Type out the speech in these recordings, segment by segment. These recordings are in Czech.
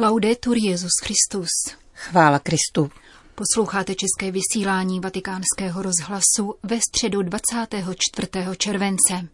Laudetur Jezus Christus. Chvála Kristu. Posloucháte české vysílání Vatikánského rozhlasu ve středu 24. července.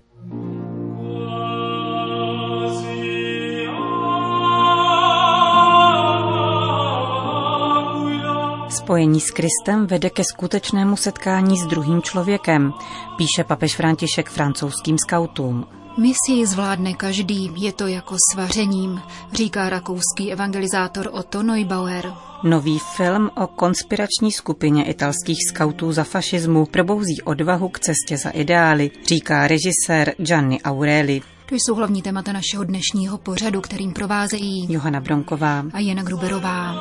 Spojení s Kristem vede ke skutečnému setkání s druhým člověkem, píše papež František francouzským skautům. Misii zvládne každý, je to jako s vařením, říká rakouský evangelizátor Otto Neubauer. Nový film o konspirační skupině italských skautů za fašismu probouzí odvahu k cestě za ideály, říká režisér Gianni Aureli. To jsou hlavní témata našeho dnešního pořadu, kterým provázejí Johana Bronková a Jana Gruberová.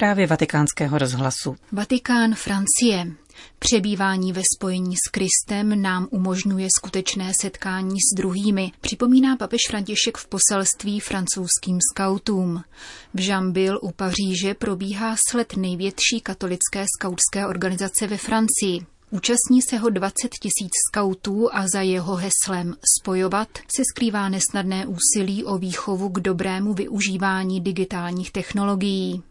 Zprávy vatikánského rozhlasu. Vatikán, Francie. Přebývání ve spojení s Kristem nám umožňuje skutečné setkání s druhými, připomíná papež František v poselství francouzským skautům. V Žambil u Paříže probíhá sled největší katolické skautské organizace ve Francii. Účastní se ho 20 tisíc skautů a za jeho heslem spojovat se skrývá nesnadné úsilí o výchovu k dobrému využívání digitálních technologií.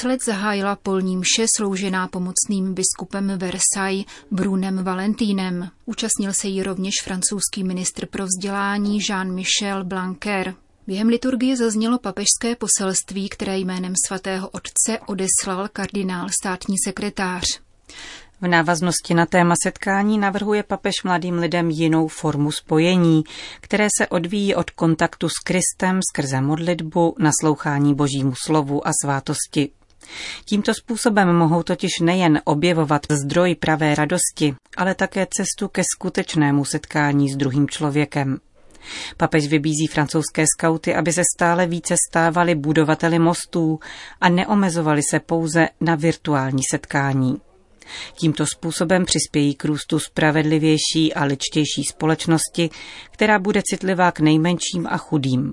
Sled zahájila polní mše sloužená pomocným biskupem Versailles Brunem Valentínem. Účastnil se jí rovněž francouzský ministr pro vzdělání Jean-Michel Blanquer. Během liturgie zaznělo papežské poselství, které jménem svatého otce odeslal kardinál státní sekretář. V návaznosti na téma setkání navrhuje papež mladým lidem jinou formu spojení, které se odvíjí od kontaktu s Kristem skrze modlitbu, naslouchání božímu slovu a svátosti. Tímto způsobem mohou totiž nejen objevovat zdroj pravé radosti, ale také cestu ke skutečnému setkání s druhým člověkem. Papež vybízí francouzské skauty, aby se stále více stávali budovateli mostů a neomezovali se pouze na virtuální setkání. Tímto způsobem přispějí k růstu spravedlivější a ličtější společnosti, která bude citlivá k nejmenším a chudým.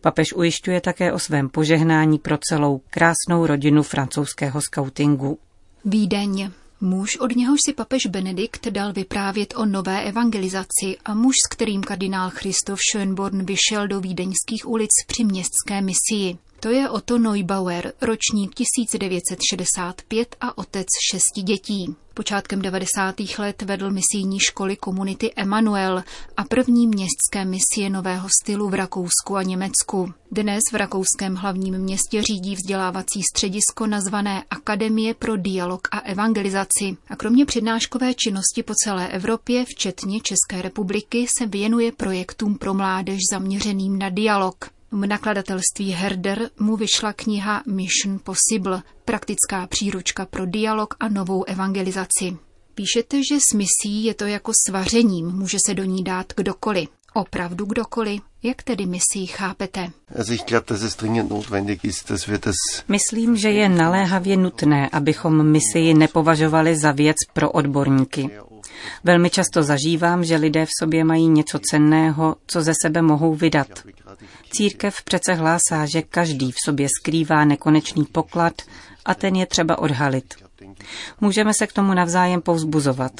Papež ujišťuje také o svém požehnání pro celou krásnou rodinu francouzského skautingu. Vídeň. Muž, od něhož si papež Benedikt dal vyprávět o nové evangelizaci a muž, s kterým kardinál Christoph Schönborn vyšel do vídeňských ulic při městské misii. To je Otto Neubauer, ročník 1965 a otec šesti dětí. Počátkem 90. let vedl misijní školy komunity Emanuel a první městské misie nového stylu v Rakousku a Německu. Dnes v rakouském hlavním městě řídí vzdělávací středisko nazvané Akademie pro dialog a evangelizaci. A kromě přednáškové činnosti po celé Evropě, včetně České republiky, se věnuje projektům pro mládež zaměřeným na dialog. V nakladatelství Herder mu vyšla kniha Mission Possible, praktická příručka pro dialog a novou evangelizaci. Píšete, že s misí je to jako s vařením, může se do ní dát kdokoliv. Opravdu kdokoliv? Jak tedy misí chápete? Myslím, že je naléhavě nutné, abychom misii nepovažovali za věc pro odborníky. Velmi často zažívám, že lidé v sobě mají něco cenného, co ze sebe mohou vydat. Církev přece hlásá, že každý v sobě skrývá nekonečný poklad a ten je třeba odhalit. Můžeme se k tomu navzájem povzbuzovat.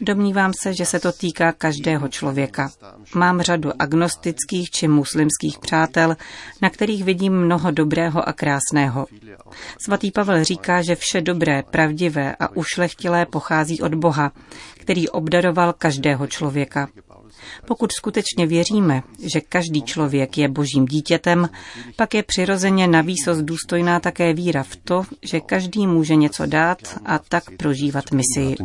Domnívám se, že se to týká každého člověka. Mám řadu agnostických či muslimských přátel, na kterých vidím mnoho dobrého a krásného. Svatý Pavel říká, že vše dobré, pravdivé a ušlechtilé pochází od Boha, který obdaroval každého člověka. Pokud skutečně věříme, že každý člověk je božím dítětem, pak je přirozeně na výsost důstojná také víra v to, že každý může něco dát a tak prožívat misi.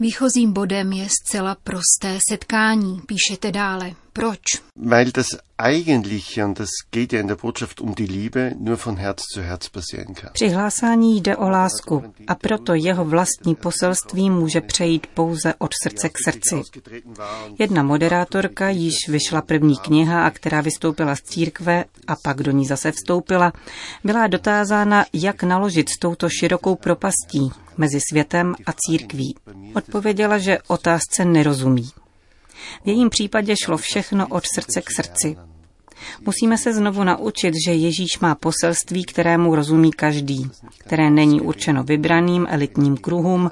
Výchozím bodem je zcela prosté setkání, píšete dále. Proč? Weil das eigentliche, und das geht ja in der Botschaft um die Liebe, nur von Herz zu Herz passieren kann. Při hlásání jde o lásku a proto jeho vlastní poselství může přejít pouze od srdce k srdci. Jedna moderátorka již vyšla první kniha a která vystoupila z církve a pak do ní zase vstoupila, byla dotázána, jak naložit s touto širokou propastí mezi světem a církví. Odpověděla, že otázce nerozumí. V jejím případě šlo všechno od srdce k srdci. Musíme se znovu naučit, že Ježíš má poselství, kterému rozumí každý, které není určeno vybraným elitním kruhům,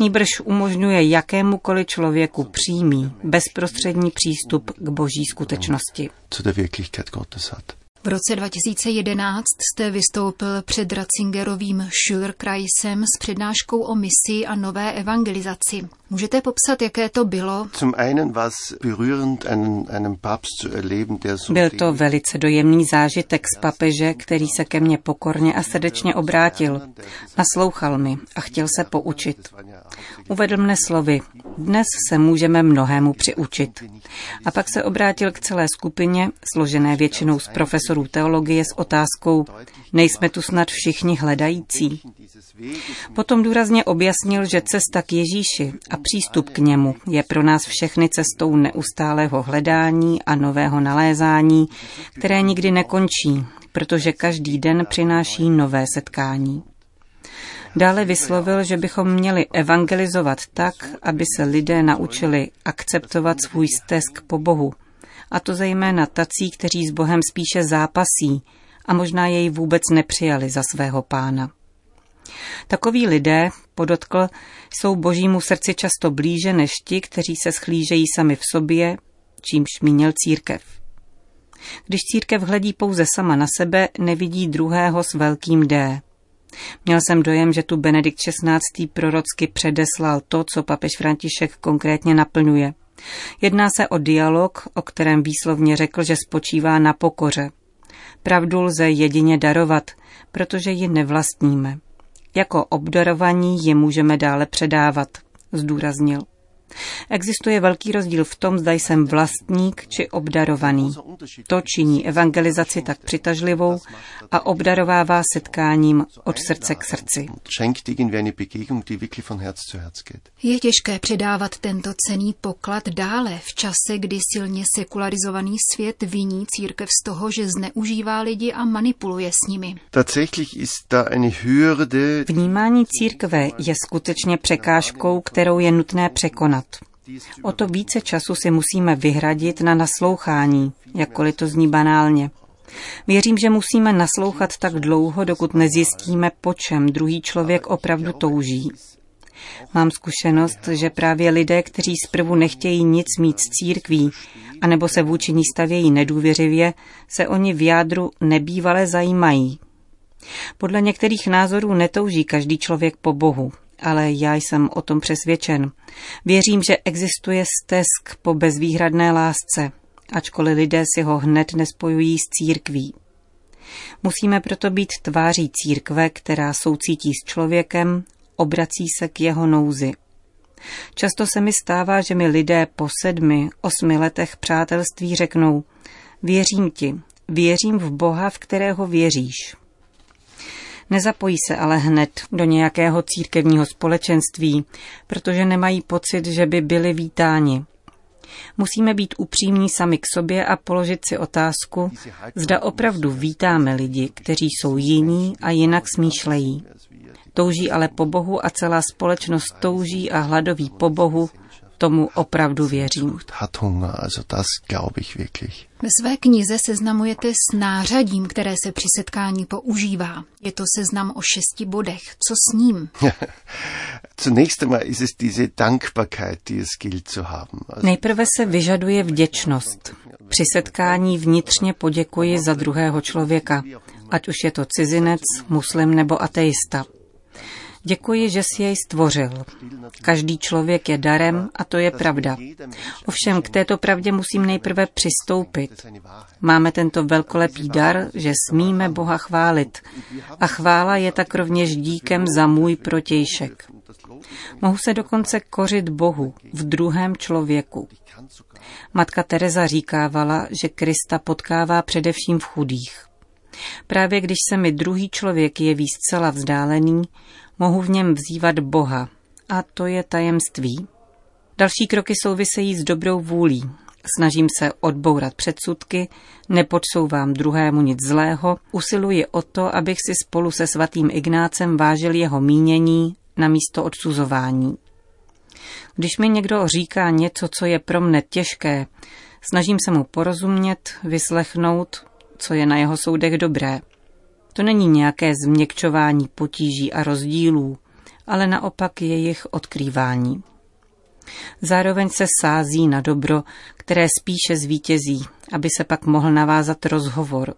níbrž umožňuje jakémukoliv člověku přímý, bezprostřední přístup k boží skutečnosti. V roce 2011 jste vystoupil před Ratzingerovým Schülerkreisem s přednáškou o misi a nové evangelizaci. Můžete popsat, jaké to bylo? Byl to velice dojemný zážitek z papeže, který se ke mně pokorně a srdečně obrátil. Naslouchal mi a chtěl se poučit. Uvedl mne slovy, dnes se můžeme mnohému přiučit. A pak se obrátil k celé skupině, složené většinou z profesorů teologie s otázkou, nejsme tu snad všichni hledající. Potom důrazně objasnil, že cesta k Ježíši a přístup k němu je pro nás všechny cestou neustálého hledání a nového nalézání, které nikdy nekončí, protože každý den přináší nové setkání. Dále vyslovil, že bychom měli evangelizovat tak, aby se lidé naučili akceptovat svůj stesk po Bohu. A to zejména tací, kteří s Bohem spíše zápasí a možná jej vůbec nepřijali za svého pána. Takoví lidé, podotkl, jsou božímu srdci často blíže než ti, kteří se schlížejí sami v sobě, čímž mínil církev. Když církev hledí pouze sama na sebe, nevidí druhého s velkým D. Měl jsem dojem, že tu Benedikt XVI. prorocky předeslal to, co papež František konkrétně naplňuje. Jedná se o dialog, o kterém výslovně řekl, že spočívá na pokoře. Pravdu lze jedině darovat, protože ji nevlastníme. Jako obdarovaní je můžeme dále předávat, zdůraznil. Existuje velký rozdíl v tom, zda jsem vlastník či obdarovaný. To činí evangelizaci tak přitažlivou a obdarovává setkáním od srdce k srdci. Je těžké předávat tento cený poklad dále v čase, kdy silně sekularizovaný svět viní církev z toho, že zneužívá lidi a manipuluje s nimi. Vnímání církve je skutečně překážkou, kterou je nutné překonat. O to více času si musíme vyhradit na naslouchání, jakkoliv to zní banálně. Věřím, že musíme naslouchat tak dlouho, dokud nezjistíme, po čem druhý člověk opravdu touží. Mám zkušenost, že právě lidé, kteří zprvu nechtějí nic mít s církví, anebo se vůči ní stavějí nedůvěřivě, se oni v jádru nebývale zajímají. Podle některých názorů netouží každý člověk po Bohu, ale já jsem o tom přesvědčen. Věřím, že existuje stesk po bezvýhradné lásce, ačkoliv lidé si ho hned nespojují s církví. Musíme proto být tváří církve, která soucítí s člověkem, obrací se k jeho nouzi. Často se mi stává, že mi lidé po sedmi, osmi letech přátelství řeknou, věřím ti, věřím v Boha, v kterého věříš. Nezapojí se ale hned do nějakého církevního společenství, protože nemají pocit, že by byli vítáni. Musíme být upřímní sami k sobě a položit si otázku, zda opravdu vítáme lidi, kteří jsou jiní a jinak smýšlejí. Touží ale po Bohu a celá společnost touží a hladoví po Bohu, tomu opravdu věřím. Ve své knize seznamujete s nářadím, které se při setkání používá. Je to seznam o šesti bodech. Co s ním? Nejprve se vyžaduje vděčnost. Při setkání vnitřně poděkuji za druhého člověka, ať už je to cizinec, muslim nebo ateista. Děkuji, že jsi jej stvořil. Každý člověk je darem a to je pravda. Ovšem k této pravdě musím nejprve přistoupit. Máme tento velkolepý dar, že smíme Boha chválit. A chvála je tak rovněž díkem za můj protějšek. Mohu se dokonce kořit Bohu v druhém člověku. Matka Teresa říkávala, že Krista potkává především v chudých. Právě když se mi druhý člověk jeví zcela vzdálený, mohu v něm vzývat Boha. A to je tajemství. Další kroky souvisejí s dobrou vůlí. Snažím se odbourat předsudky, nepodsouvám druhému nic zlého, usiluji o to, abych si spolu se svatým Ignácem vážil jeho mínění na místo odsuzování. Když mi někdo říká něco, co je pro mne těžké, snažím se mu porozumět, vyslechnout, co je na jeho soudech dobré. To není nějaké změkčování potíží a rozdílů, ale naopak jejich odkrývání. Zároveň se sází na dobro, které spíše zvítězí, aby se pak mohl navázat rozhovor.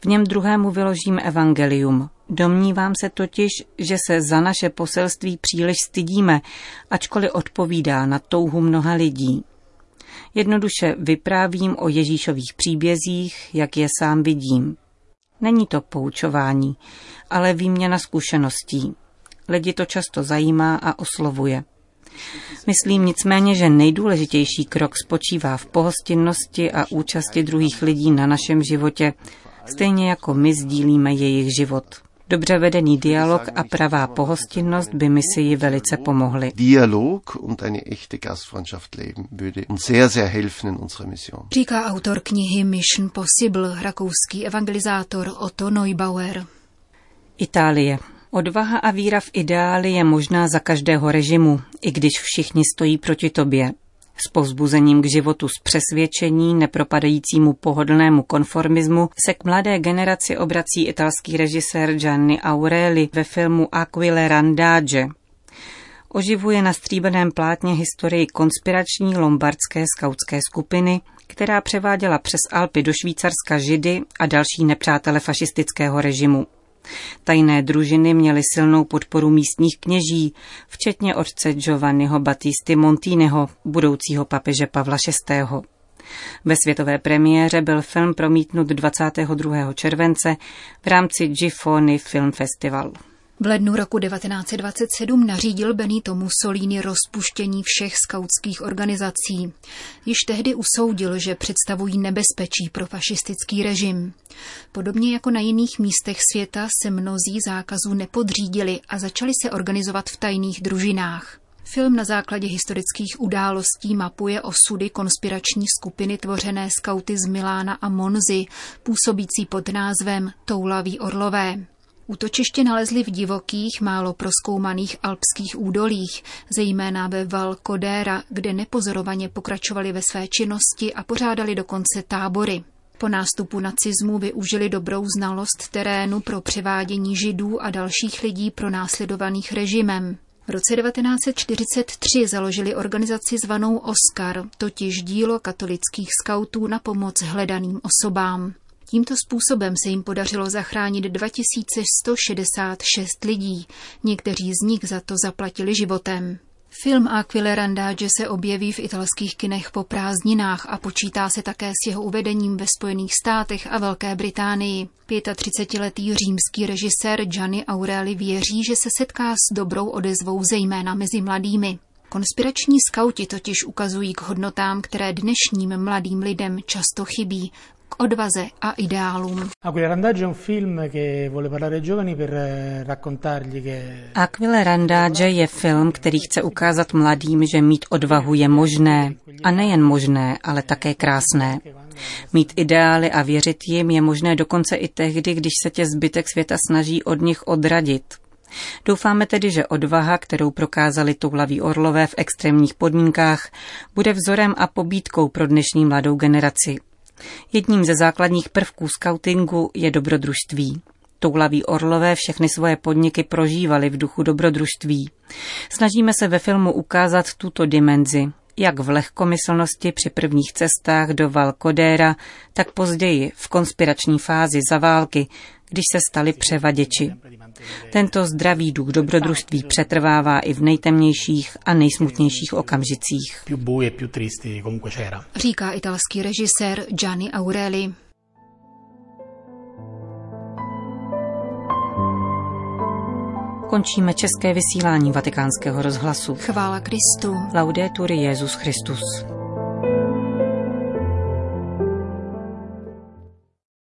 V něm druhému vyložím evangelium. Domnívám se totiž, že se za naše poselství příliš stydíme, ačkoliv odpovídá na touhu mnoha lidí. Jednoduše vyprávím o Ježíšových příbězích, jak je sám vidím. Není to poučování, ale výměna zkušeností. Lidi to často zajímá a oslovuje. Myslím nicméně, že nejdůležitější krok spočívá v pohostinnosti a účasti druhých lidí na našem životě, stejně jako my sdílíme jejich život. Dobře vedený dialog a pravá pohostinnost by ji velice pomohly. Dialog und eine echte Gastfreundschaft leben würde uns sehr, sehr helfen in unserer Mission. Říká autor knihy Mission Possible, rakouský evangelizátor Otto Neubauer. Itálie. Odvaha a víra v ideály je možná za každého režimu, i když všichni stojí proti tobě. S povzbuzením k životu z přesvědčení, nepropadajícímu pohodlnému konformismu, se k mladé generaci obrací italský režisér Gianni Aureli ve filmu Aquile Randage. Oživuje na stříbeném plátně historii konspirační lombardské skautské skupiny, která převáděla přes Alpy do Švýcarska židy a další nepřátele fašistického režimu. Tajné družiny měly silnou podporu místních kněží, včetně otce Giovanniho Battisti Montineho, budoucího papeže Pavla VI. Ve světové premiéře byl film promítnut 22. července v rámci Gifony Film Festival. V lednu roku 1927 nařídil Benito Mussolini rozpuštění všech skautských organizací. Již tehdy usoudil, že představují nebezpečí pro fašistický režim. Podobně jako na jiných místech světa se mnozí zákazů nepodřídili a začali se organizovat v tajných družinách. Film na základě historických událostí mapuje osudy konspirační skupiny tvořené skauty z Milána a Monzy, působící pod názvem Toulaví orlové. Útočiště nalezli v divokých, málo proskoumaných alpských údolích, zejména ve Val Codera, kde nepozorovaně pokračovali ve své činnosti a pořádali dokonce tábory. Po nástupu nacismu využili dobrou znalost terénu pro převádění židů a dalších lidí pro následovaných režimem. V roce 1943 založili organizaci zvanou Oscar, totiž dílo katolických skautů na pomoc hledaným osobám. Tímto způsobem se jim podařilo zachránit 2166 lidí, někteří z nich za to zaplatili životem. Film Aquile Randage se objeví v italských kinech po prázdninách a počítá se také s jeho uvedením ve Spojených státech a Velké Británii. 35-letý římský režisér Gianni Aureli věří, že se setká s dobrou odezvou zejména mezi mladými. Konspirační skauti totiž ukazují k hodnotám, které dnešním mladým lidem často chybí k odvaze a ideálům. Aquile Randage je film, který chce ukázat mladým, že mít odvahu je možné. A nejen možné, ale také krásné. Mít ideály a věřit jim je možné dokonce i tehdy, když se tě zbytek světa snaží od nich odradit. Doufáme tedy, že odvaha, kterou prokázali toulaví orlové v extrémních podmínkách, bude vzorem a pobídkou pro dnešní mladou generaci. Jedním ze základních prvků skautingu je dobrodružství. Toulaví orlové všechny svoje podniky prožívali v duchu dobrodružství. Snažíme se ve filmu ukázat tuto dimenzi, jak v lehkomyslnosti při prvních cestách do Valkodéra, tak později v konspirační fázi za války, když se stali převaděči. Tento zdravý duch dobrodružství přetrvává i v nejtemnějších a nejsmutnějších okamžicích. Říká italský režisér Gianni Aureli. Končíme české vysílání vatikánského rozhlasu. Chvála Kristu. Laudetur Jezus Christus.